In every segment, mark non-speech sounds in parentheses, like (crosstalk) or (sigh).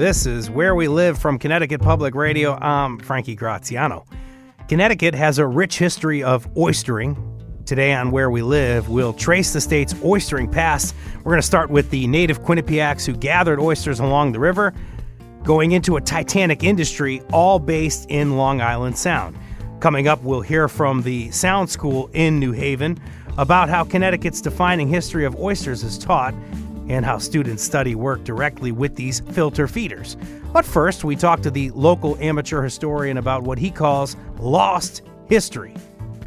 This is Where We Live from Connecticut Public Radio. I'm Frankie Graziano. Connecticut has a rich history of oystering. Today on Where We Live, we'll trace the state's oystering past. We're going to start with the native Quinnipiacs who gathered oysters along the river, going into a titanic industry, all based in Long Island Sound. Coming up, we'll hear from the Sound School in New Haven about how Connecticut's defining history of oysters is taught and how students study work directly with these filter feeders. But first, we talk to the local amateur historian about what he calls lost history.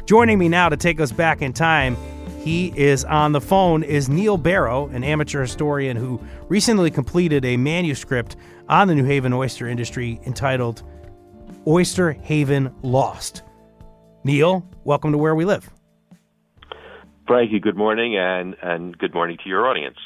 Joining me now to take us back in time, he is on the phone, is Neil Barrow, an amateur historian who recently completed a manuscript on the New Haven oyster industry entitled Oyster Haven Lost. Neil, welcome to Where We Live. Frankie, good morning, and, and good morning to your audience.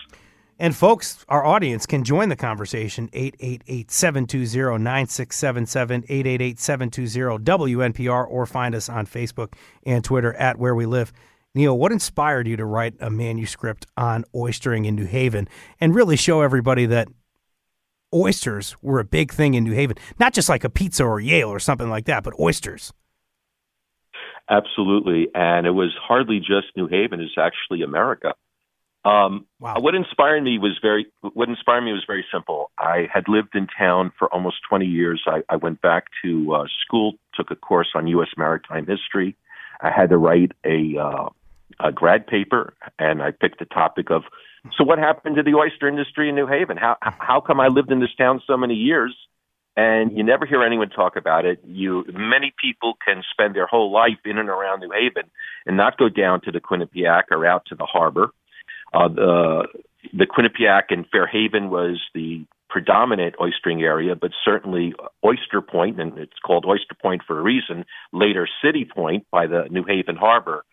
And folks, our audience can join the conversation 888-720-9677, 888-720-WNPR, or find us on Facebook and Twitter at Where We Live. Neil, what inspired you to write a manuscript on oystering in New Haven and really show everybody that oysters were a big thing in New Haven? Not just like a pizza or Yale or something like that, but oysters. Absolutely. And it was hardly just New Haven, it's actually America. Um, wow. What inspired me was very what inspired me was very simple. I had lived in town for almost 20 years. I, I went back to uh, school, took a course on U.S. maritime history. I had to write a, uh, a grad paper, and I picked the topic of so what happened to the oyster industry in New Haven? How how come I lived in this town so many years? And you never hear anyone talk about it. You many people can spend their whole life in and around New Haven and not go down to the Quinnipiac or out to the harbor uh, the the Quinnipiac and Fairhaven was the predominant oystering area, but certainly Oyster Point, and it's called Oyster Point for a reason, later City Point by the New Haven Harbor.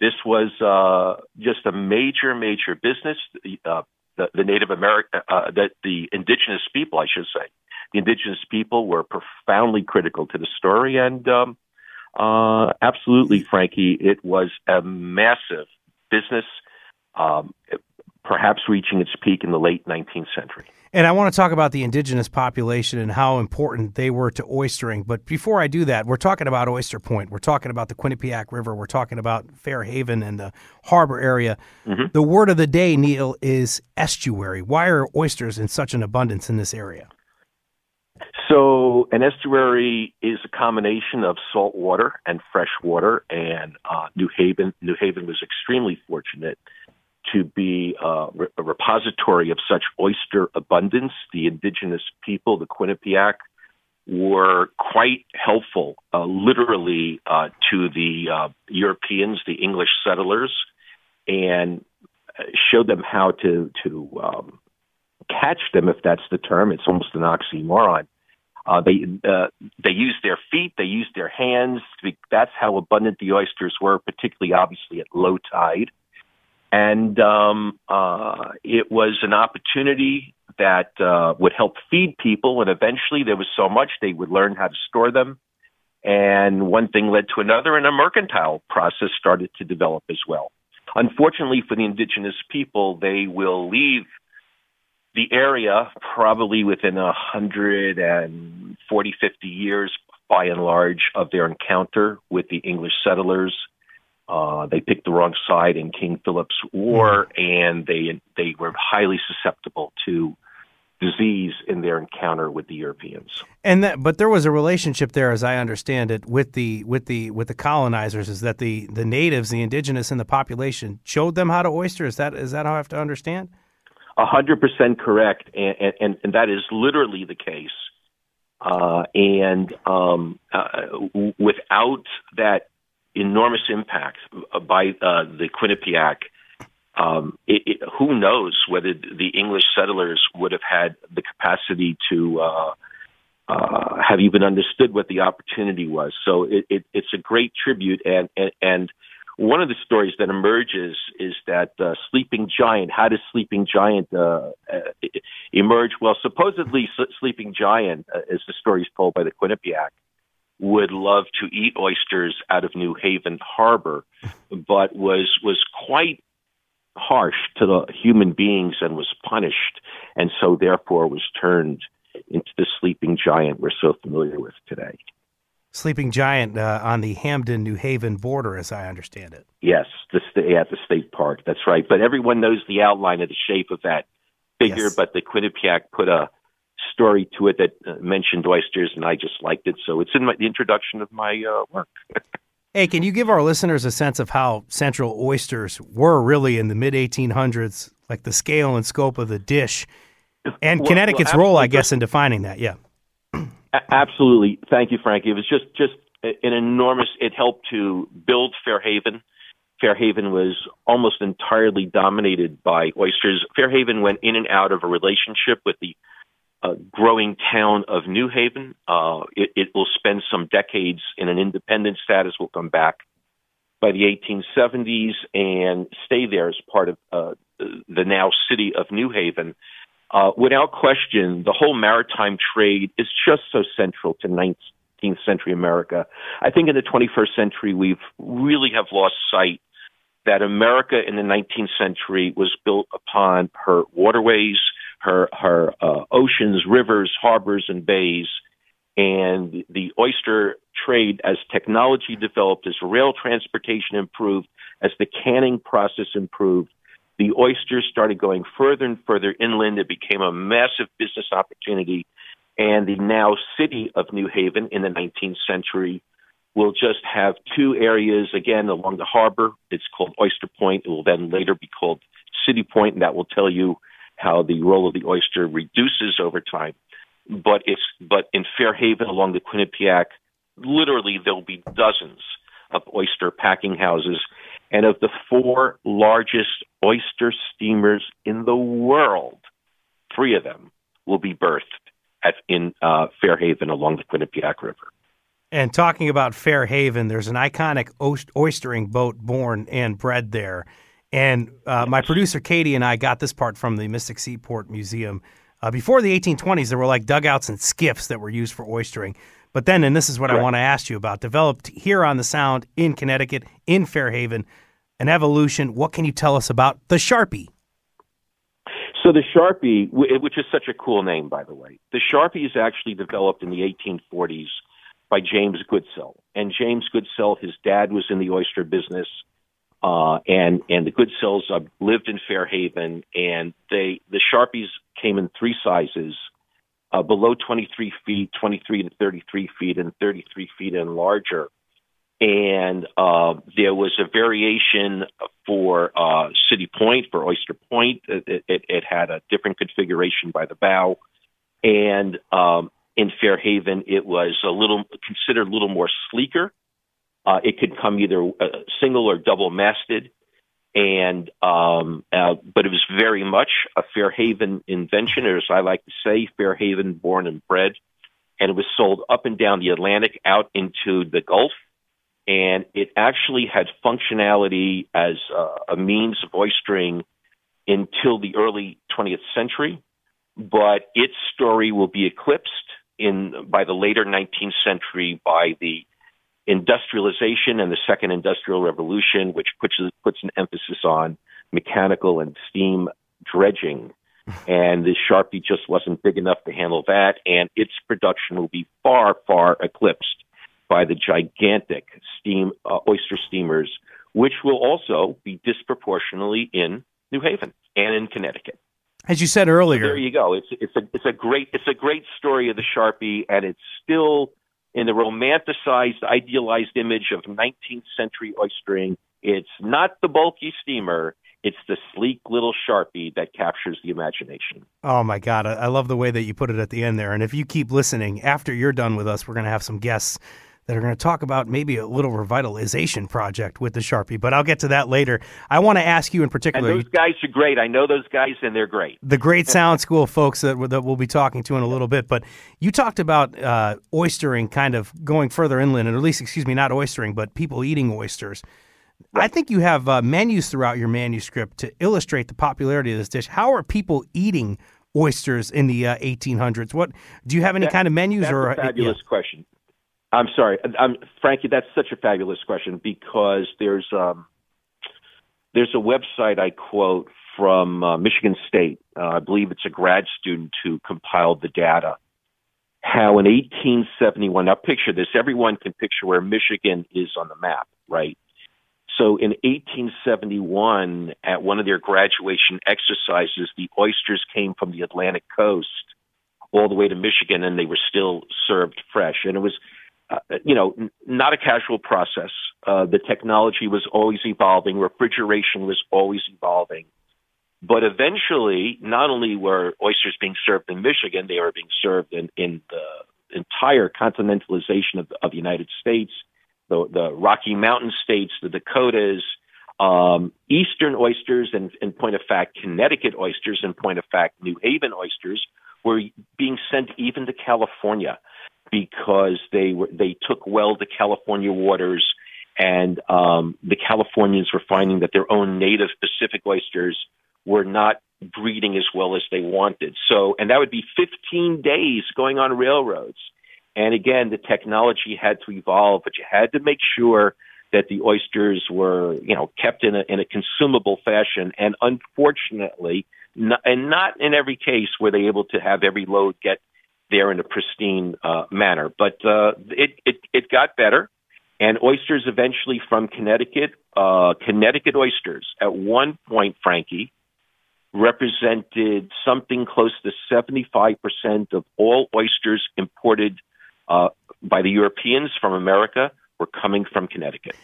This was uh, just a major, major business. Uh, the, the Native American, uh, the, the indigenous people, I should say, the indigenous people were profoundly critical to the story, and um, uh, absolutely, Frankie, it was a massive business um, perhaps reaching its peak in the late 19th century. And I want to talk about the indigenous population and how important they were to oystering. But before I do that, we're talking about Oyster Point. We're talking about the Quinnipiac River. We're talking about Fairhaven and the harbor area. Mm-hmm. The word of the day, Neil, is estuary. Why are oysters in such an abundance in this area? So, an estuary is a combination of salt water and fresh water, and uh, New Haven, New Haven was extremely fortunate to be uh, a repository of such oyster abundance. The indigenous people, the Quinnipiac, were quite helpful, uh, literally, uh, to the uh, Europeans, the English settlers, and uh, showed them how to to um, catch them, if that's the term. It's almost an oxymoron. They they used their feet, they used their hands. That's how abundant the oysters were, particularly obviously at low tide and um, uh, it was an opportunity that uh, would help feed people. And eventually, there was so much they would learn how to store them. And one thing led to another, and a mercantile process started to develop as well. Unfortunately, for the indigenous people, they will leave the area probably within a hundred and forty, fifty years by and large of their encounter with the English settlers uh, they picked the wrong side in King Philip's War, mm-hmm. and they they were highly susceptible to disease in their encounter with the Europeans. And that, but there was a relationship there, as I understand it, with the with the with the colonizers. Is that the the natives, the indigenous, and the population showed them how to oyster? Is that is that how I have to understand? A hundred percent correct, and, and and that is literally the case. Uh, and um, uh, without that enormous impact by uh, the Quinnipiac. um, it, it, who knows whether the English settlers would have had the capacity to uh, uh, have even understood what the opportunity was. So it, it, it's a great tribute, and, and, and one of the stories that emerges is that uh, Sleeping Giant. How does Sleeping Giant uh, uh, emerge? Well, supposedly Sleeping Giant, uh, as the story is told by the Quinnipiac, would love to eat oysters out of New Haven Harbor, but was was quite harsh to the human beings and was punished, and so therefore was turned into the sleeping giant we're so familiar with today. Sleeping Giant uh, on the Hamden New Haven border, as I understand it. Yes, the st- at the state park. That's right. But everyone knows the outline of the shape of that figure. Yes. But the Quinnipiac put a story to it that uh, mentioned oysters, and I just liked it. So it's in my, the introduction of my uh, work. (laughs) hey, can you give our listeners a sense of how central oysters were really in the mid 1800s, like the scale and scope of the dish? and well, Connecticut's well, role, I guess, in defining that. Yeah, absolutely. Thank you, Frankie. It was just just an enormous. It helped to build Fairhaven. Fairhaven was almost entirely dominated by oysters. Fairhaven went in and out of a relationship with the uh, growing town of New Haven. Uh, it, it will spend some decades in an independent status. Will come back by the 1870s and stay there as part of uh, the now city of New Haven. Uh, without question, the whole maritime trade is just so central to 19th century America. I think in the 21st century, we've really have lost sight that America in the 19th century was built upon her waterways, her her uh, oceans, rivers, harbors, and bays, and the oyster trade as technology developed, as rail transportation improved, as the canning process improved, the oysters started going further and further inland. It became a massive business opportunity. And the now city of New Haven in the 19th century will just have two areas again along the harbor. It's called Oyster Point. It will then later be called City Point, and that will tell you how the role of the oyster reduces over time. But it's but in Fairhaven along the Quinnipiac, literally there'll be dozens of oyster packing houses, and of the four largest oyster steamers in the world, three of them will be berthed at, in uh, Fairhaven along the Quinnipiac River. And talking about Fairhaven, there's an iconic oystering boat born and bred there. And uh, my producer Katie and I got this part from the Mystic Seaport Museum. Uh, before the 1820s, there were like dugouts and skiffs that were used for oystering. But then, and this is what I want to ask you about, developed here on the Sound in Connecticut, in Fairhaven, an evolution. What can you tell us about the Sharpie? So the Sharpie, which is such a cool name, by the way, the Sharpie is actually developed in the 1840s by James Goodsell. And James Goodsell, his dad was in the oyster business, uh, and and the Goodsells uh, lived in Fairhaven, and they the Sharpies came in three sizes uh, below 23 feet, 23 to 33 feet, and 33 feet and larger. And uh, there was a variation for uh, City Point, for Oyster Point. It, it, it, had a different configuration by the bow. And um, in Fairhaven, it was a little considered a little more sleeker. Uh, it could come either uh, single or double masted. And um, uh, but it was very much a Fairhaven invention, or as I like to say, Fairhaven born and bred, and it was sold up and down the Atlantic out into the Gulf, and it actually had functionality as a means of oystering until the early 20th century, but its story will be eclipsed in by the later 19th century by the industrialization and the second industrial revolution, which puts, puts an emphasis on mechanical and steam dredging. (laughs) and the Sharpie just wasn't big enough to handle that, and its production will be far, far eclipsed by the gigantic steam uh, oyster steamers, which will also be disproportionately in New Haven and in Connecticut. As you said earlier, so there you go. It's it's a it's a great it's a great story of the Sharpie, and it's still in the romanticized, idealized image of 19th century oystering. It's not the bulky steamer. It's the sleek little Sharpie that captures the imagination. Oh my God. I love the way that you put it at the end there. And if you keep listening, after you're done with us, we're going to have some guests that are going to talk about maybe a little revitalization project with the Sharpie, but I'll get to that later. I want to ask you in particular. And those guys are great. I know those guys, and they're great. The great Sound School folks that, that we'll be talking to in a little bit. But you talked about uh, oystering kind of going further inland, or at least, excuse me, not oystering, but people eating oysters. Right. I think you have uh, menus throughout your manuscript to illustrate the popularity of this dish. How are people eating oysters in the uh, 1800s? What do you have any that, kind of menus? That's or a fabulous yeah. question. I'm sorry, I'm Frankie. That's such a fabulous question because there's um, there's a website I quote from uh, Michigan State. Uh, I believe it's a grad student who compiled the data. How in 1871, now picture this. Everyone can picture where Michigan is on the map, right? So in 1871, at one of their graduation exercises, the oysters came from the Atlantic coast all the way to Michigan, and they were still served fresh. And it was uh, you know, n- not a casual process. Uh, the technology was always evolving. Refrigeration was always evolving. But eventually, not only were oysters being served in Michigan, they were being served in, in the entire continentalization of, of the United States, the, the Rocky Mountain states, the Dakotas, um, Eastern oysters, and in point of fact, Connecticut oysters, in point of fact, New Haven oysters, were being sent even to California because they were they took well to California waters, and um, the Californians were finding that their own native Pacific oysters were not breeding as well as they wanted. So, and that would be 15 days going on railroads. And again, the technology had to evolve, but you had to make sure that the oysters were, you know, kept in a, in a consumable fashion. And unfortunately, not, and not in every case were they able to have every load get there in a pristine uh, manner. But uh, it, it it got better, and oysters eventually from Connecticut, uh, Connecticut oysters at one point, Frankie, represented something close to seventy five percent of all oysters imported uh, by the Europeans from America were coming from Connecticut.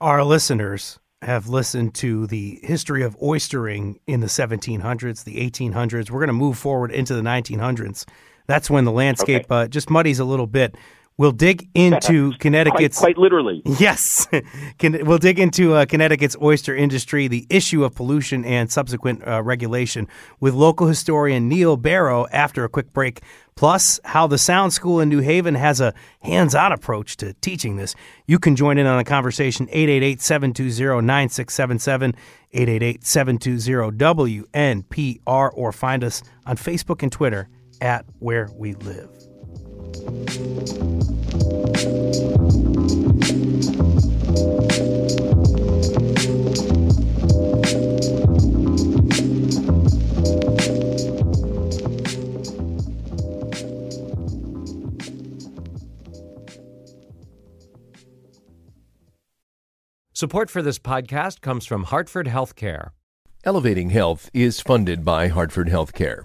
Our listeners have listened to the history of oystering in the 1700s, the 1800s. We're going to move forward into the 1900s. That's when the landscape okay. uh, just muddies a little bit. We'll dig into (laughs) Connecticut's quite, quite, literally. Yes, (laughs) we'll dig into uh, Connecticut's oyster industry, the issue of pollution and subsequent uh, regulation, with local historian Neil Barrow after a quick break. Plus, how the Sound School in New Haven has a hands-on approach to teaching this. You can join in on the conversation 888-720-9677, 888-720-WNPR, or find us on Facebook and Twitter at where we live. Support for this podcast comes from Hartford Healthcare. Elevating Health is funded by Hartford Healthcare.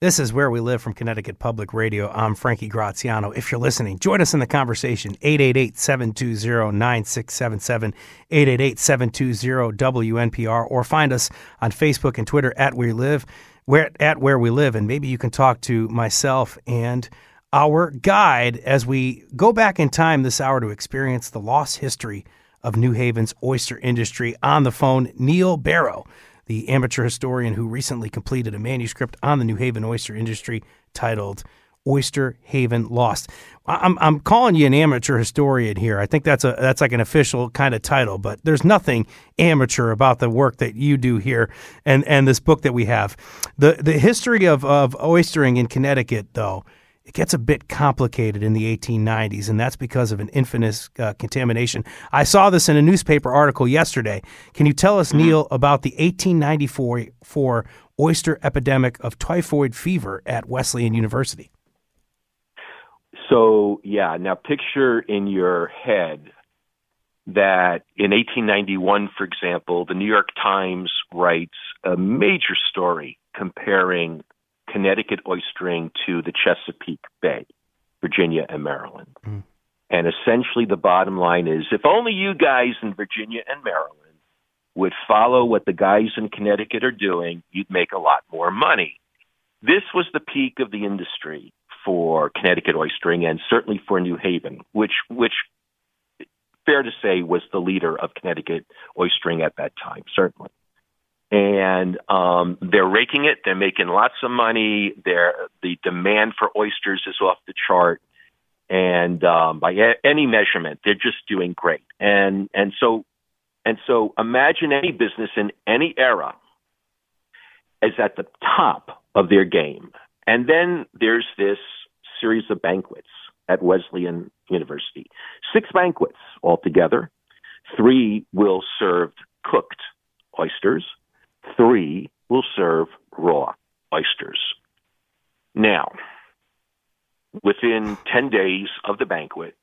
This is Where We Live from Connecticut Public Radio. I'm Frankie Graziano. If you're listening, join us in the conversation. 888-720-9677, 888-720-WNPR, or find us on Facebook and Twitter at Where We Live, where, at Where We Live, and maybe you can talk to myself and our guide as we go back in time this hour to experience the lost history of New Haven's oyster industry. On the phone, Neil Barrow the amateur historian who recently completed a manuscript on the New Haven oyster industry titled Oyster Haven lost. I'm I'm calling you an amateur historian here. I think that's a that's like an official kind of title, but there's nothing amateur about the work that you do here and and this book that we have. The the history of of oystering in Connecticut though it gets a bit complicated in the 1890s, and that's because of an infamous uh, contamination. I saw this in a newspaper article yesterday. Can you tell us, mm-hmm. Neil, about the 1894 oyster epidemic of typhoid fever at Wesleyan University? So, yeah, now picture in your head that in 1891, for example, the New York Times writes a major story comparing Connecticut oystering to the Chesapeake Bay, Virginia and Maryland. Mm. And essentially, the bottom line is if only you guys in Virginia and Maryland would follow what the guys in Connecticut are doing, you'd make a lot more money. This was the peak of the industry for Connecticut oystering and certainly for New Haven, which, which fair to say was the leader of Connecticut oystering at that time, certainly and um, they're raking it. They're making lots of money. They're, the demand for oysters is off the chart, and um, by a- any measurement, they're just doing great. And and so and so, imagine any business in any era is at the top of their game, and then there's this series of banquets at Wesleyan University, six banquets altogether. Three will serve cooked oysters Three will serve raw oysters. Now, within 10 days of the banquet,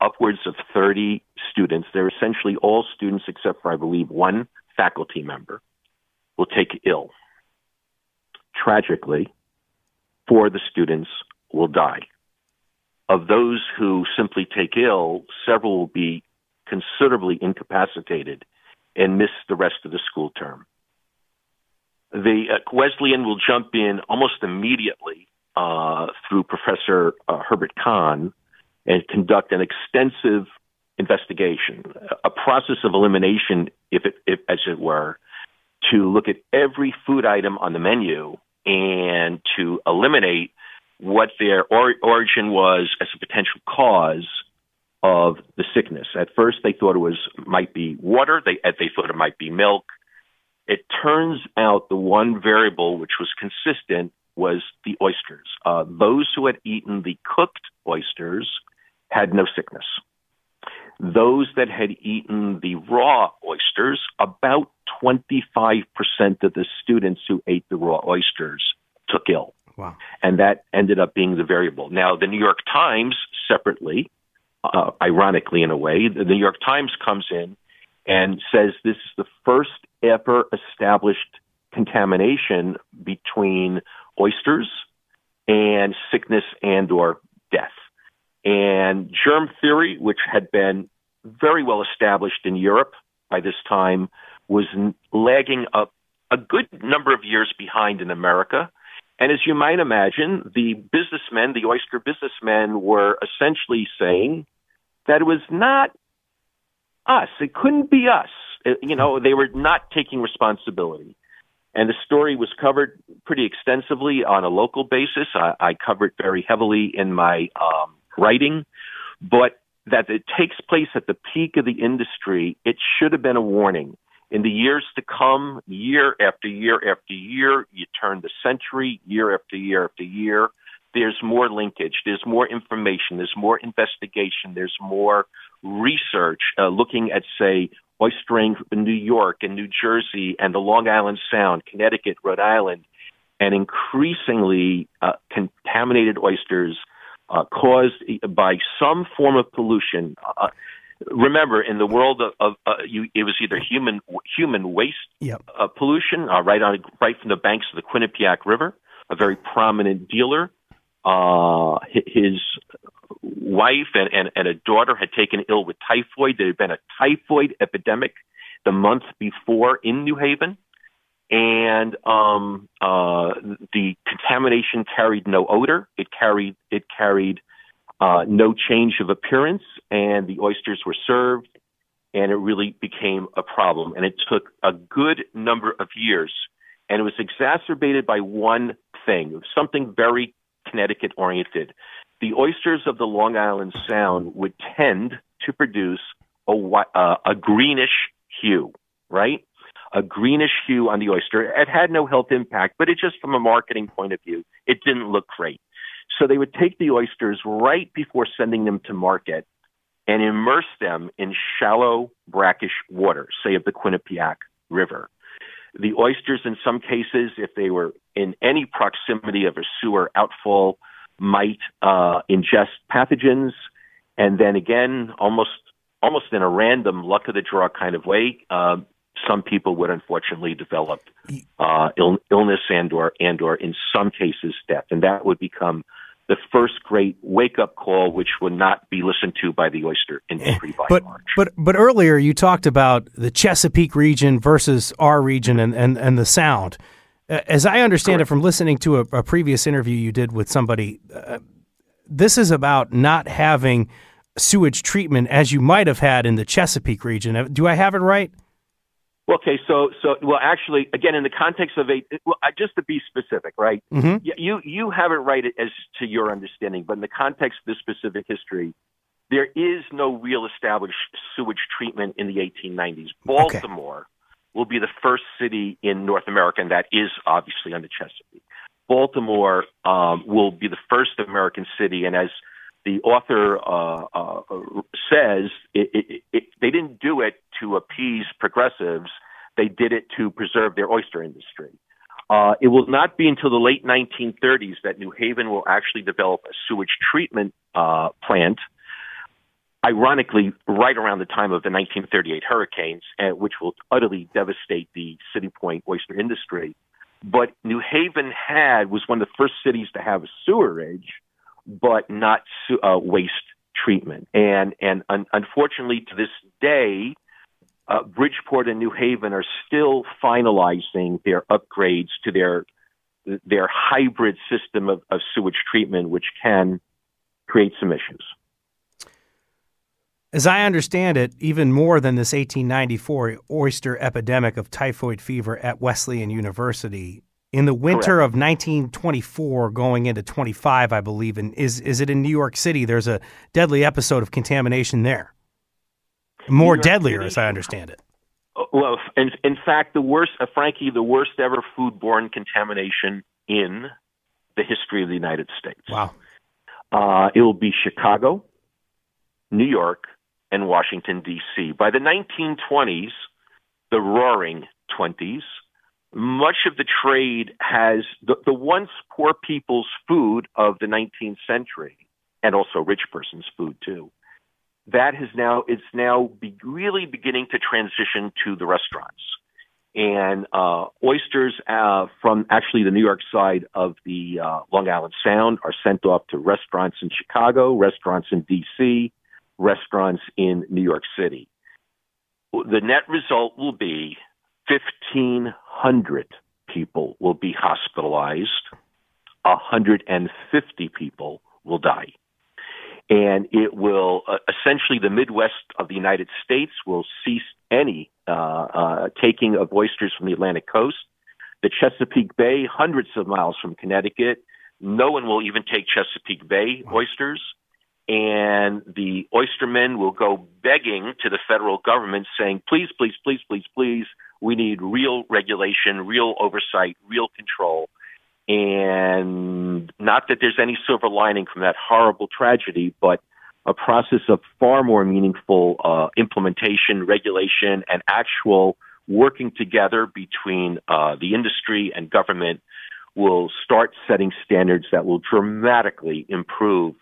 upwards of 30 students, they're essentially all students except for, I believe, one faculty member, will take ill. Tragically, four of the students will die. Of those who simply take ill, several will be considerably incapacitated and miss the rest of the school term. The uh, Wesleyan will jump in almost immediately uh, through Professor uh, Herbert Conn and conduct an extensive investigation, a process of elimination, if it, if, as it were, to look at every food item on the menu and to eliminate what their or- origin was as a potential cause of the sickness. At first, they thought it was might be water. They they thought it might be milk. It turns out the one variable which was consistent was the oysters. Uh, those who had eaten the cooked oysters had no sickness. Those that had eaten the raw oysters, about 25% of the students who ate the raw oysters took ill. Wow. And that ended up being the variable. Now, the New York Times separately, uh, ironically in a way, the New York Times comes in and says this is the first ever established contamination between oysters and sickness and or death. And germ theory, which had been very well established in Europe by this time, was lagging up a good number of years behind in America. And as you might imagine, the businessmen, the oyster businessmen, were essentially saying that it was not us. It couldn't be us. It, you know, they were not taking responsibility. And the story was covered pretty extensively on a local basis. I, I covered very heavily in my um, writing, but that it takes place at the peak of the industry, it should have been a warning. In the years to come, year after year after year, you turn the century, year after year after year, there's more linkage, there's more information, there's more investigation, there's more research uh, looking at, say, oystering in New York and New Jersey and the Long Island Sound, Connecticut, Rhode Island, and increasingly uh, contaminated oysters uh, caused by some form of pollution. Uh, remember, in the world of, of uh, you, it was either human human waste yep. Uh, pollution, right on right from the banks of the Quinnipiac River, a very prominent dealer. His wife and, and, and a daughter had taken ill with typhoid. There had been a typhoid epidemic the month before in New Haven. And um, uh, the contamination carried no odor. It carried it carried uh, no change of appearance, and the oysters were served, and it really became a problem. And it took a good number of years, and it was exacerbated by one thing, something very Connecticut oriented. The oysters of the Long Island Sound would tend to produce a, uh, a greenish hue, right? A greenish hue on the oyster. It had no health impact, but it just from a marketing point of view, it didn't look great. So they would take the oysters right before sending them to market and immerse them in shallow, brackish water, say of the Quinnipiac River. The oysters, in some cases, if they were in any proximity of a sewer outfall, might uh, ingest pathogens, and then again, almost almost in a random luck of the draw kind of way, uh, some people would unfortunately develop uh, Ill- illness and or and or in some cases death, and that would become the first great wake up call, which would not be listened to by the oyster industry by but, large. But but earlier you talked about the Chesapeake region versus our region and, and, and the Sound. As I understand Correct. it from listening to a, a, previous interview you did with somebody, uh, this is about not having sewage treatment as you might have had in the Chesapeake region. Do I have it right? Okay, so so well, actually, again, in the context of a, well, just to be specific, right? Mm-hmm. You you have it right as to your understanding, but in the context of this specific history, there is no real established sewage treatment in the 1890s. Baltimore okay. will be the first city in North America, and that is obviously on the Chesapeake. Baltimore um, will be the first American city, and as the author uh, uh, says it, it, it, they didn't do it to appease progressives; they did it to preserve their oyster industry. Uh, it will not be until the late 1930s that New Haven will actually develop a sewage treatment uh, plant. Ironically, right around the time of the 1938 hurricanes, uh, which will utterly devastate the City Point oyster industry. But New Haven had was one of the first cities to have a sewerage but not uh, waste treatment. And and un- unfortunately, to this day, uh, Bridgeport and New Haven are still finalizing their upgrades to their their hybrid system of, of sewage treatment, which can create some issues. As I understand it, even more than this 1894 oyster epidemic of typhoid fever at Wesleyan University, in the winter Correct. of 1924 going into 25 i believe and is is it in new york city? There's a deadly episode of contamination there. More deadlier city, as i understand it. Uh, well in, in fact the worst uh, frankie the worst ever foodborne contamination in the history of the united states. Wow. Uh, it will be chicago new york and washington d.c by the 1920s the roaring 20s much of the trade has the, the once poor people's food of the 19th century and also rich person's food too that has now it's now be, really beginning to transition to the restaurants and uh, oysters uh, from actually the New York side of the uh, Long Island Sound are sent off to restaurants in Chicago, restaurants in D.C., restaurants in New York City. The net result will be 1,500 people will be hospitalized, 150 people will die. And it will uh, essentially, the Midwest of the United States will cease any uh, uh, taking of oysters from the Atlantic coast. The Chesapeake Bay, hundreds of miles from Connecticut, no one will even take Chesapeake Bay oysters and the oystermen will go begging to the federal government saying, please, please, please, please, please, we need real regulation, real oversight, real control. And not that there's any silver lining from that horrible tragedy, but a process of far more meaningful uh, implementation, regulation, and actual working together between uh, the industry and government will start setting standards that will dramatically improve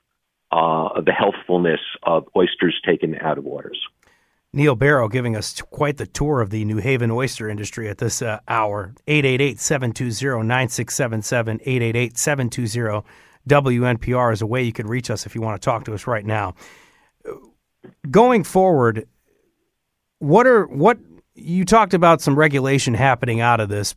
uh, the healthfulness of oysters taken out of waters. Neil Barrow giving us quite the tour of the New Haven oyster industry at this uh, hour. 888-720-9677, 888-720 WNPR is a way you can reach us if you want to talk to us right now. Going forward, what are what you talked about some regulation happening out of this,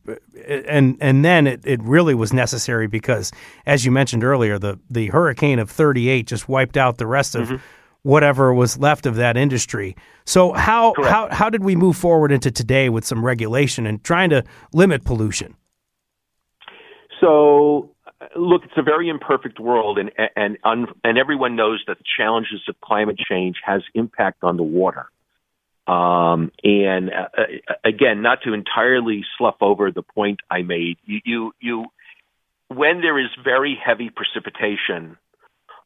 and and then it, it really was necessary because, as you mentioned earlier, the the hurricane of '38 just wiped out the rest of mm-hmm. whatever was left of that industry. So how Correct. how how did we move forward into today with some regulation and trying to limit pollution? So look, it's a very imperfect world, and and and everyone knows that the challenges of climate change has impact on the water. Um, and uh, uh, again, not to entirely slough over the point I made, you you, you when there is very heavy precipitation,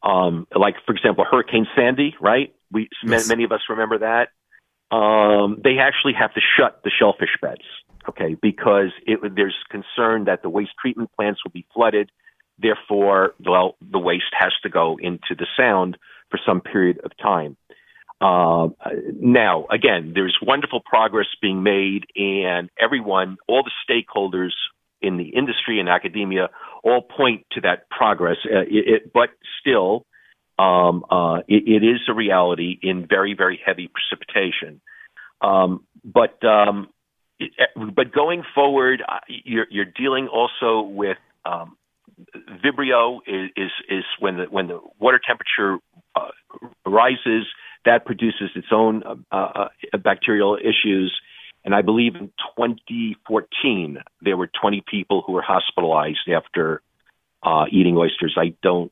um, like for example Hurricane Sandy, right? We yes. many of us remember that. Um, they actually have to shut the shellfish beds, okay, because it, there's concern that the waste treatment plants will be flooded. Therefore, well, the waste has to go into the sound for some period of time. Uh, now, again, there's wonderful progress being made, and everyone, all the stakeholders in the industry and academia, all point to that progress. Uh, it, it, but still, um, uh, it, it is a reality in very, very heavy precipitation. Um, but um, but going forward, uh, you're, you're dealing also with um, Vibrio is, is, is when the when the water temperature uh, rises, that produces its own uh, uh, bacterial issues. And I believe in 2014 there were 20 people who were hospitalized after uh, eating oysters. I don't,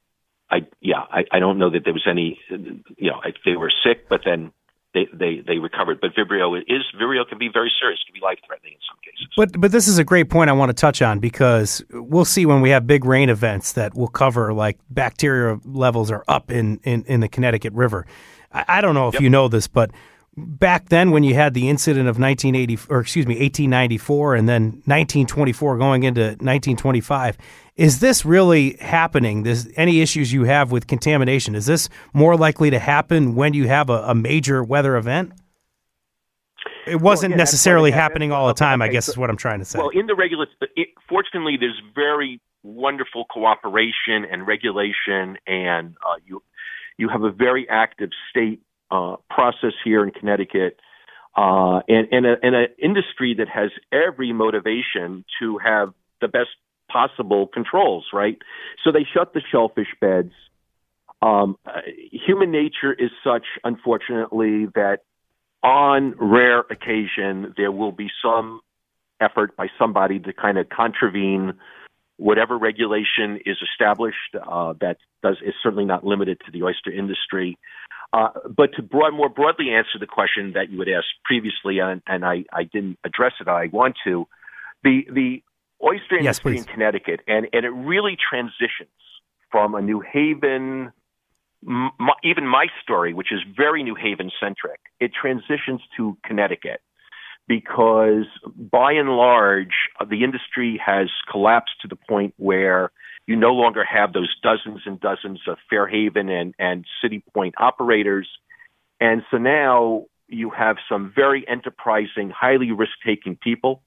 I yeah, I, I don't know that there was any, you know, they were sick, but then they, they, they recovered. But Vibrio is Vibrio can be very serious, can be life threatening in some cases. But but this is a great point I want to touch on because we'll see when we have big rain events that will cover like bacteria levels are up in in, in the Connecticut River. I, I don't know if yep. you know this, but back then when you had the incident of 1980 or excuse me 1894 and then 1924 going into 1925 is this really happening? This any issues you have with contamination is this more likely to happen when you have a, a major weather event? It wasn't well, yeah, necessarily happening all the time i guess is what i'm trying to say. Well in the regular fortunately there's very wonderful cooperation and regulation and uh, you you have a very active state uh, process here in Connecticut, uh, and, and, an industry that has every motivation to have the best possible controls, right? So they shut the shellfish beds. Um, uh, human nature is such, unfortunately, that on rare occasion there will be some effort by somebody to kind of contravene whatever regulation is established. Uh, that does is certainly not limited to the oyster industry. Uh, but to broad, more broadly answer the question that you had asked previously, and, and I, I, didn't address it, I want to. The the oyster industry in Connecticut, and, and it really transitions from a New Haven, m- even my story, which is very New Haven centric, it transitions to Connecticut because by and large, the industry has collapsed to the point where you no longer have those dozens and dozens of Fairhaven and, and City Point operators. And so now you have some very enterprising, highly risk taking people.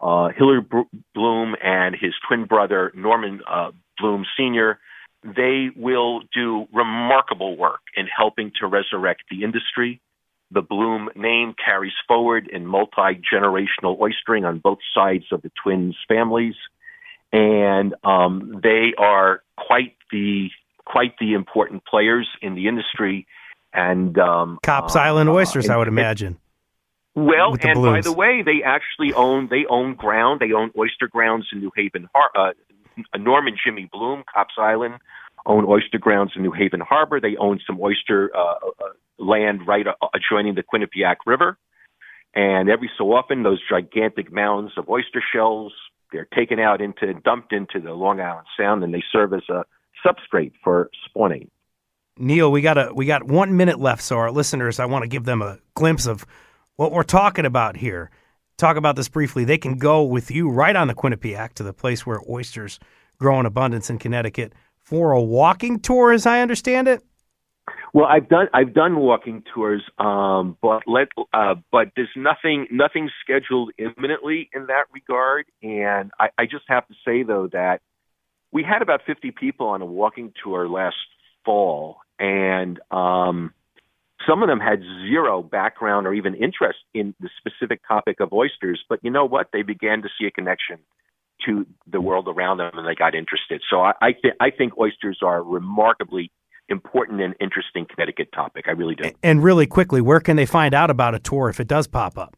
Uh, Hillard Bloom and his twin brother, Norman uh, Bloom Sr., they will do remarkable work in helping to resurrect the industry. The Bloom name carries forward in multi generational oystering on both sides of the twins' families and um, they are quite the quite the important players in the industry. And um, Copps uh, Island oysters, uh, I would imagine. Well, and by the way, they actually own they own ground. They own oyster grounds in New Haven. Uh, Norman Jimmy Bloom, Copps Island, own oyster grounds in New Haven Harbor. They own some oyster uh, uh land right uh, adjoining the Quinnipiac River. And every so often, those gigantic mounds of oyster shells they're taken out into dumped into the Long Island Sound, and they serve as a substrate for spawning. Neil, we got a we got one minute left, so our listeners, I want to give them a glimpse of what we're talking about here. Talk about this briefly. They can go with you right on the Quinnipiac to the place where oysters grow in abundance in Connecticut for a walking tour, as I understand it. Well, I've done I've done walking tours, um, but let uh, but there's nothing nothing scheduled imminently in that regard. And I, I just have to say though that we had about 50 people on a walking tour last fall, and um, some of them had zero background or even interest in the specific topic of oysters. But you know what? They began to see a connection to the world around them, and they got interested. So I I, th- I think oysters are remarkably important and interesting Connecticut topic. I really do. And really quickly, where can they find out about a tour if it does pop up?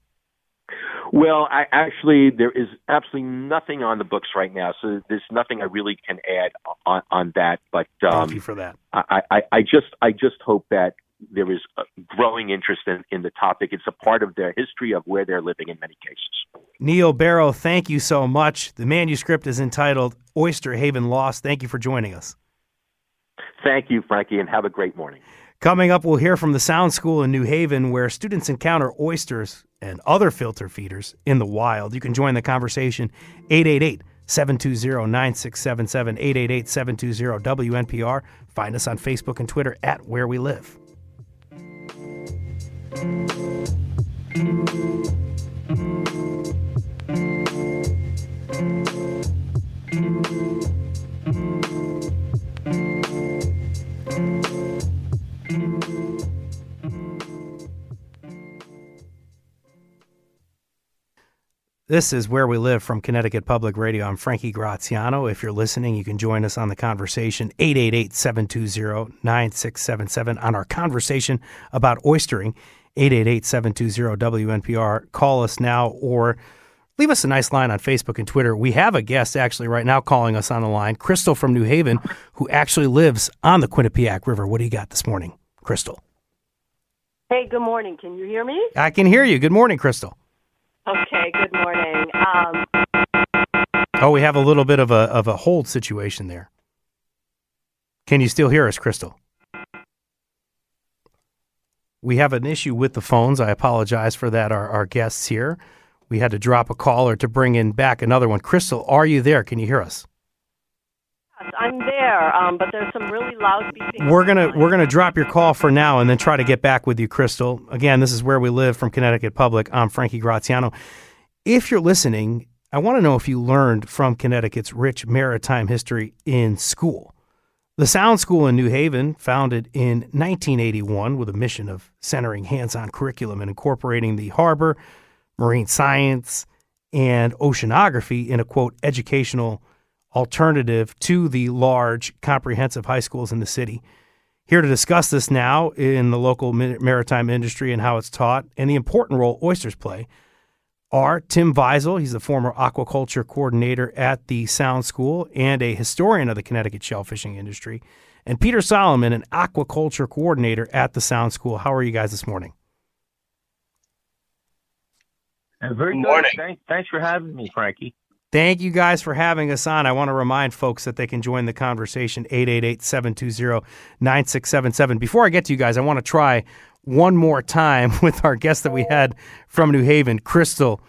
Well, I, actually, there is absolutely nothing on the books right now, so there's nothing I really can add on, on that. But um, thank you for that. I, I, I just I just hope that there is a growing interest in, in the topic. It's a part of their history of where they're living in many cases. Neil Barrow, thank you so much. The manuscript is entitled Oyster Haven Lost. Thank you for joining us. Thank you, Frankie, and have a great morning. Coming up, we'll hear from the Sound School in New Haven, where students encounter oysters and other filter feeders in the wild. You can join the conversation 888 720 9677 888 720 WNPR. Find us on Facebook and Twitter at Where We Live. This is Where We Live from Connecticut Public Radio. I'm Frankie Graziano. If you're listening, you can join us on the conversation 888-720-9677 on our conversation about oystering 888-720-WNPR. Call us now or leave us a nice line on Facebook and Twitter. We have a guest actually right now calling us on the line, Crystal from New Haven, who actually lives on the Quinnipiac River. What do you got this morning, Crystal? Hey, good morning. Can you hear me? I can hear you. Good morning, Crystal. Okay, good morning. Um, oh, we have a little bit of a of a hold situation there. Can you still hear us, Crystal? We have an issue with the phones. I apologize for that. Our our guests here, we had to drop a caller to bring in back another one. Crystal, are you there? Can you hear us? I'm there, um, but there's some really loud beeping. We're gonna we're gonna drop your call for now, and then try to get back with you, Crystal. Again, this is where we live from Connecticut Public. I'm Frankie Graziano. If you're listening, I want to know if you learned from Connecticut's rich maritime history in school. The Sound School in New Haven, founded in 1981 with a mission of centering hands-on curriculum and incorporating the harbor, marine science, and oceanography in a quote educational alternative to the large comprehensive high schools in the city. Here to discuss this now in the local maritime industry and how it's taught and the important role oysters play are Tim Visel. He's the former aquaculture coordinator at the Sound School and a historian of the Connecticut shellfishing industry, and Peter Solomon, an aquaculture coordinator at the Sound School. How are you guys this morning? Uh, very good. Morning. Thanks, thanks for having me, Frankie. Thank you guys for having us on. I want to remind folks that they can join the conversation 888-720-9677. Before I get to you guys, I want to try one more time (laughs) with our guest that we had from New Haven, Crystal,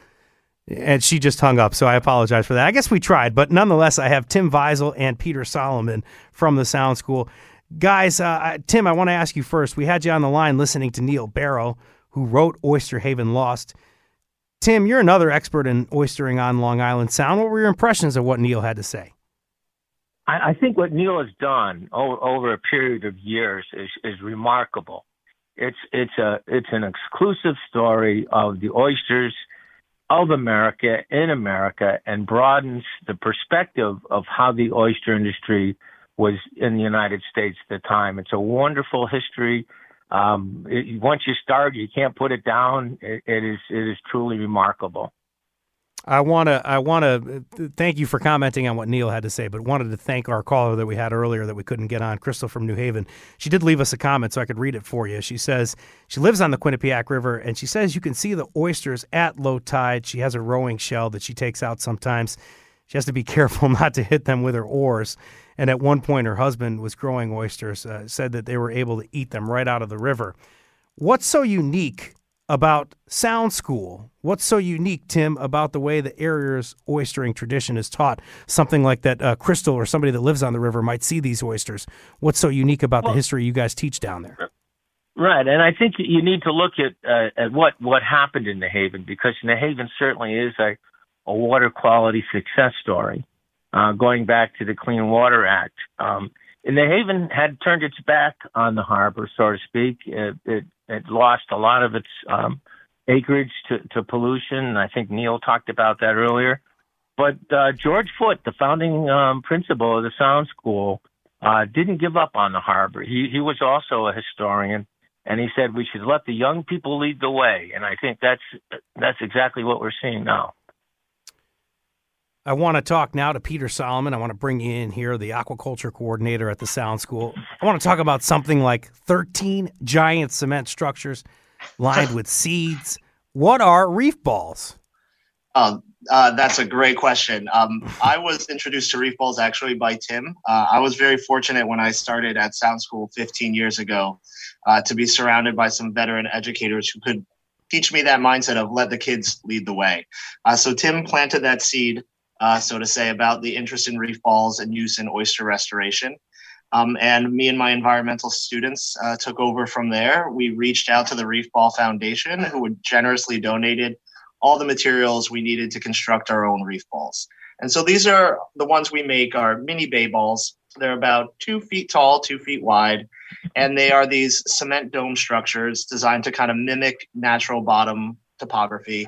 and she just hung up, so I apologize for that. I guess we tried, but nonetheless, I have Tim Visel and Peter Solomon from the Sound School. Guys, uh, Tim, I want to ask you first. We had you on the line listening to Neil Barrow, who wrote Oyster Haven Lost. Tim, you're another expert in oystering on Long Island Sound. What were your impressions of what Neil had to say? I, think what Neil has done over, over a period of years is, is remarkable. It's it's a it's an exclusive story of the oysters of America in America and broadens the perspective of how the oyster industry was in the United States at the time. It's a wonderful history um, it, once you start, you can't put it down. It, it is it is truly remarkable. I want to I want to thank you for commenting on what Neil had to say, but wanted to thank our caller that we had earlier that we couldn't get on, Crystal from New Haven. She did leave us a comment, so I could read it for you. She says she lives on the Quinnipiac River, and she says you can see the oysters at low tide. She has a rowing shell that she takes out sometimes. She has to be (laughs) careful not to hit them with her oars. And at one point, her husband was growing oysters, uh, said that they were able to eat them right out of the river. What's so unique about Sound School? What's so unique, Tim, about the way the area's oystering tradition is taught? Something like that, uh, Crystal or somebody that lives on the river might see these oysters. What's so unique about well, the history you guys teach down there? Right, and I think you need to look at uh, at what what happened in New Haven because New Haven certainly is a a water quality success story uh, going back to the Clean Water Act. Um, and the Haven had turned its back on the harbor, so to speak. It, it, it lost a lot of its um, acreage to, to pollution. I think Neil talked about that earlier. But uh, George Foote, the founding um, principal of the Sound School, uh, didn't give up on the harbor. He, he was also a historian, and he said we should let the young people lead the way. And I think that's that's exactly what we're seeing now. I want to talk now to Peter Solomon. I want to bring you in here, the aquaculture coordinator at the Sound School. I want to talk about something like 13 giant cement structures lined with (laughs) seeds. What are reef balls? Um, uh, that's a great question. Um, I was introduced to reef balls actually by Tim. Uh, I was very fortunate when I started at Sound School 15 years ago uh, to be surrounded by some veteran educators who could teach me that mindset of let the kids lead the way. Uh, so Tim planted that seed uh, so to say, about the interest in reef balls and use in oyster restoration. Um, and me and my environmental students uh, took over from there. We reached out to the Reef Ball Foundation, who generously donated all the materials we needed to construct our own reef balls. And so these are the ones we make are mini bay balls. They're about two feet tall, two feet wide, and they are these cement dome structures designed to kind of mimic natural bottom topography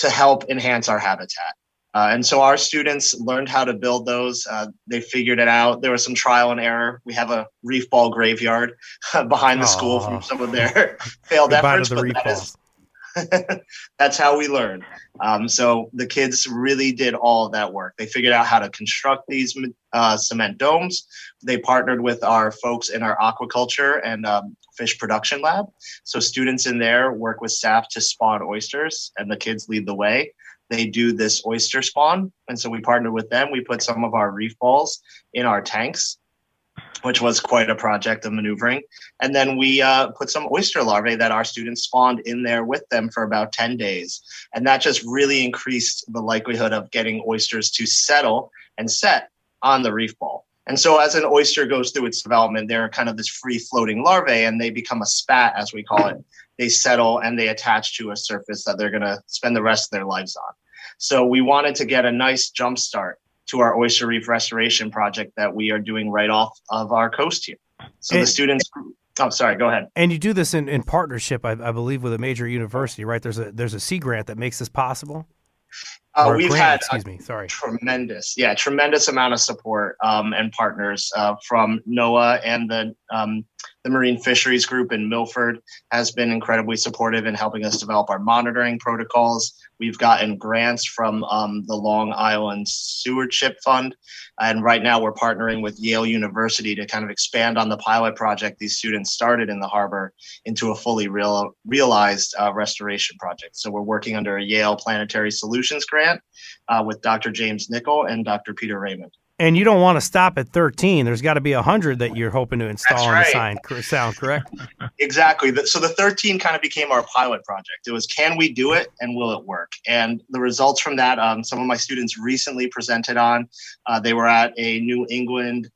to help enhance our habitat. Uh, and so our students learned how to build those. Uh, they figured it out. There was some trial and error. We have a reef ball graveyard (laughs) behind the Aww. school from some of their (laughs) failed efforts. The but that is, (laughs) that's how we learn. Um, so the kids really did all of that work. They figured out how to construct these uh, cement domes. They partnered with our folks in our aquaculture and um, fish production lab. So students in there work with staff to spawn oysters, and the kids lead the way they do this oyster spawn. And so we partnered with them. We put some of our reef balls in our tanks, which was quite a project of maneuvering. And then we uh, put some oyster larvae that our students spawned in there with them for about 10 days. And that just really increased the likelihood of getting oysters to settle and set on the reef ball. And so, as an oyster goes through its development, they're kind of this free floating larvae and they become a spat, as we call it they settle and they attach to a surface that they're going to spend the rest of their lives on. So we wanted to get a nice jump start to our oyster reef restoration project that we are doing right off of our coast here. So and, the students. Oh, sorry. Go ahead. And you do this in, in partnership, I, I believe, with a major university, right? There's a there's a sea grant that makes this possible. Uh, we've grant, had excuse me, sorry, tremendous, yeah, tremendous amount of support um, and partners uh, from NOAA and the um, the Marine Fisheries Group in Milford has been incredibly supportive in helping us develop our monitoring protocols. We've gotten grants from um, the Long Island Stewardship Fund. And right now we're partnering with Yale University to kind of expand on the pilot project these students started in the harbor into a fully real, realized uh, restoration project. So we're working under a Yale Planetary Solutions grant uh, with Dr. James Nickel and Dr. Peter Raymond and you don't want to stop at 13 there's got to be 100 that you're hoping to install right. on the sign sound correct? (laughs) Exactly so the 13 kind of became our pilot project. It was can we do it and will it work? And the results from that um, some of my students recently presented on uh, they were at a new england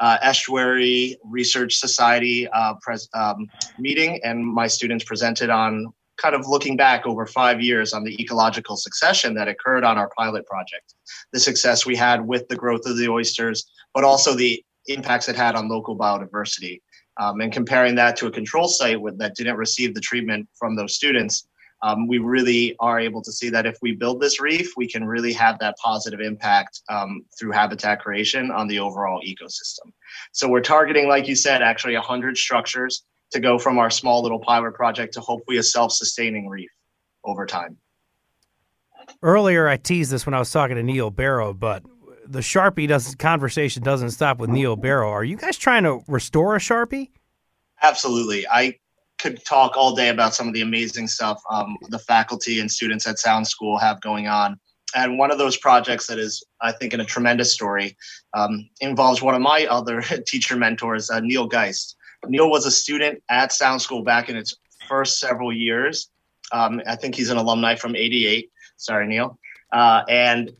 uh, estuary research society uh, pres- um, meeting and my students presented on kind of looking back over five years on the ecological succession that occurred on our pilot project, the success we had with the growth of the oysters, but also the impacts it had on local biodiversity. Um, and comparing that to a control site with, that didn't receive the treatment from those students, um, we really are able to see that if we build this reef, we can really have that positive impact um, through habitat creation on the overall ecosystem. So we're targeting, like you said, actually 100 structures to go from our small little pilot project to hopefully a self-sustaining reef over time. Earlier, I teased this when I was talking to Neil Barrow, but the Sharpie doesn't conversation doesn't stop with Neil Barrow. Are you guys trying to restore a Sharpie? Absolutely. I could talk all day about some of the amazing stuff um, the faculty and students at Sound School have going on. And one of those projects that is, I think, in a tremendous story um, involves one of my other (laughs) teacher mentors, uh, Neil Geist. Neil was a student at Sound School back in its first several years. Um, I think he's an alumni from 88. Sorry, Neil. Uh, and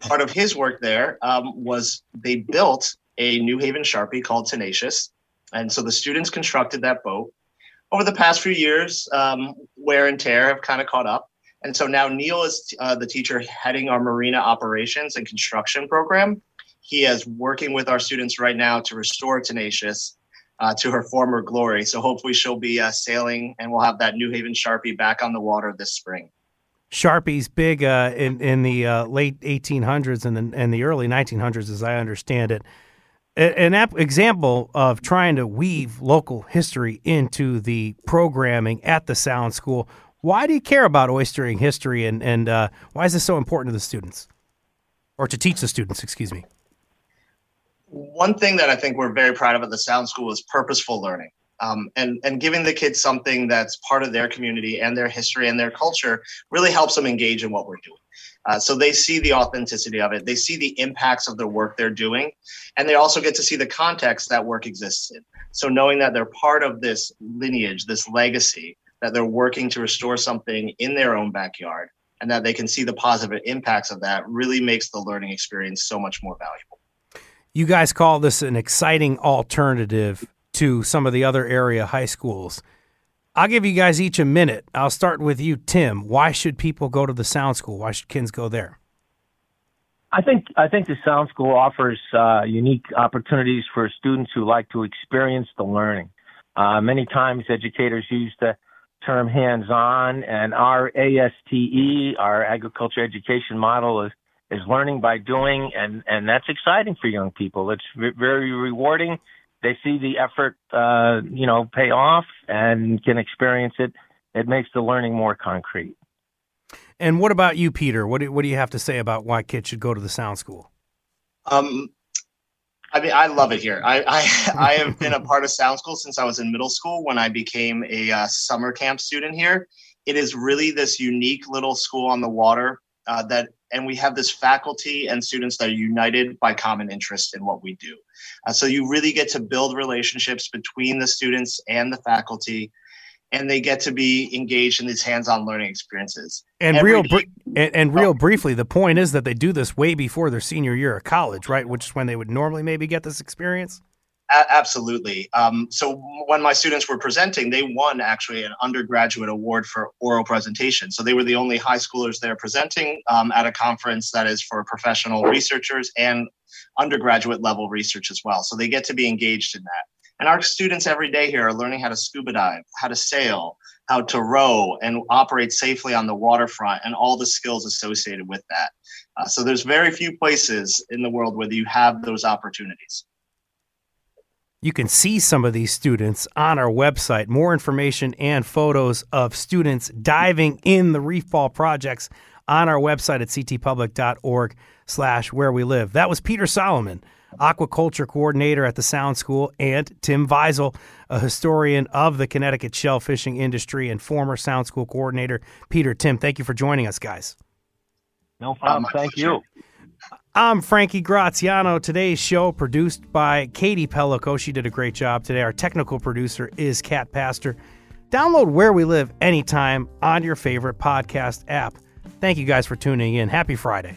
part of his work there um, was they built a New Haven Sharpie called Tenacious. And so the students constructed that boat. Over the past few years, um, wear and tear have kind of caught up. And so now Neil is uh, the teacher heading our marina operations and construction program. He is working with our students right now to restore Tenacious uh, to her former glory. So hopefully she'll be uh, sailing and we'll have that New Haven Sharpie back on the water this spring. Sharpie's big uh, in in the uh, late 1800s and the and the early 1900s, as I understand it. an ap- example of trying to weave local history into the programming at the Sound School. Why do you care about oystering history, and and uh, why is this so important to the students, or to teach the students? Excuse me. One thing that I think we're very proud of at the Sound School is purposeful learning. Um, and and giving the kids something that's part of their community and their history and their culture really helps them engage in what we're doing. Uh, so they see the authenticity of it. They see the impacts of the work they're doing, and they also get to see the context that work exists in. So knowing that they're part of this lineage, this legacy, that they're working to restore something in their own backyard, and that they can see the positive impacts of that really makes the learning experience so much more valuable. You guys call this an exciting alternative to some of the other area high schools. I'll give you guys each a minute. I'll start with you, Tim. Why should people go to the Sound School? Why should kids go there? I think I think the Sound School offers uh, unique opportunities for students who like to experience the learning. Uh, many times, educators use the term hands-on, and our ASTE, our agriculture education model, is is learning by doing, and and that's exciting for young people. It's very rewarding they see the effort, uh, you know, pay off and can experience it. It makes the learning more concrete. And what about you, Peter? What do, what do you have to say about why kids should go to the Sound School? Um, I mean, I love it here. I, I, I have been a part of Sound School since I was in middle school when I became a uh, summer camp student here. It is really this unique little school on the water uh, that and we have this faculty and students that are united by common interest in what we do. Uh, so you really get to build relationships between the students and the faculty, and they get to be engaged in these hands-on learning experiences. And Every real, br- and, and, real oh. briefly, the point is that they do this way before their senior year of college, right? Which is when they would normally maybe get this experience. A- absolutely. Um, so when my students were presenting, they won actually an undergraduate award for oral presentation. So they were the only high schoolers there presenting um, at a conference that is for professional researchers and undergraduate level research as well. So they get to be engaged in that. And our students every day here are learning how to scuba dive, how to sail, how to row and operate safely on the waterfront, and all the skills associated with that. Uh, so there's very few places in the world where you have those opportunities. You can see some of these students on our website. More information and photos of students diving in the reef ball projects on our website at ctpublic.org slash where we live. That was Peter Solomon, aquaculture coordinator at the Sound School, and Tim Visel, a historian of the Connecticut shell fishing industry and former Sound School coordinator. Peter, Tim, thank you for joining us, guys. No problem. Thank you. I'm Frankie Graziano. Today's show produced by Katie Pellico. She did a great job today. Our technical producer is Kat Pastor. Download Where We Live anytime on your favorite podcast app. Thank you guys for tuning in. Happy Friday.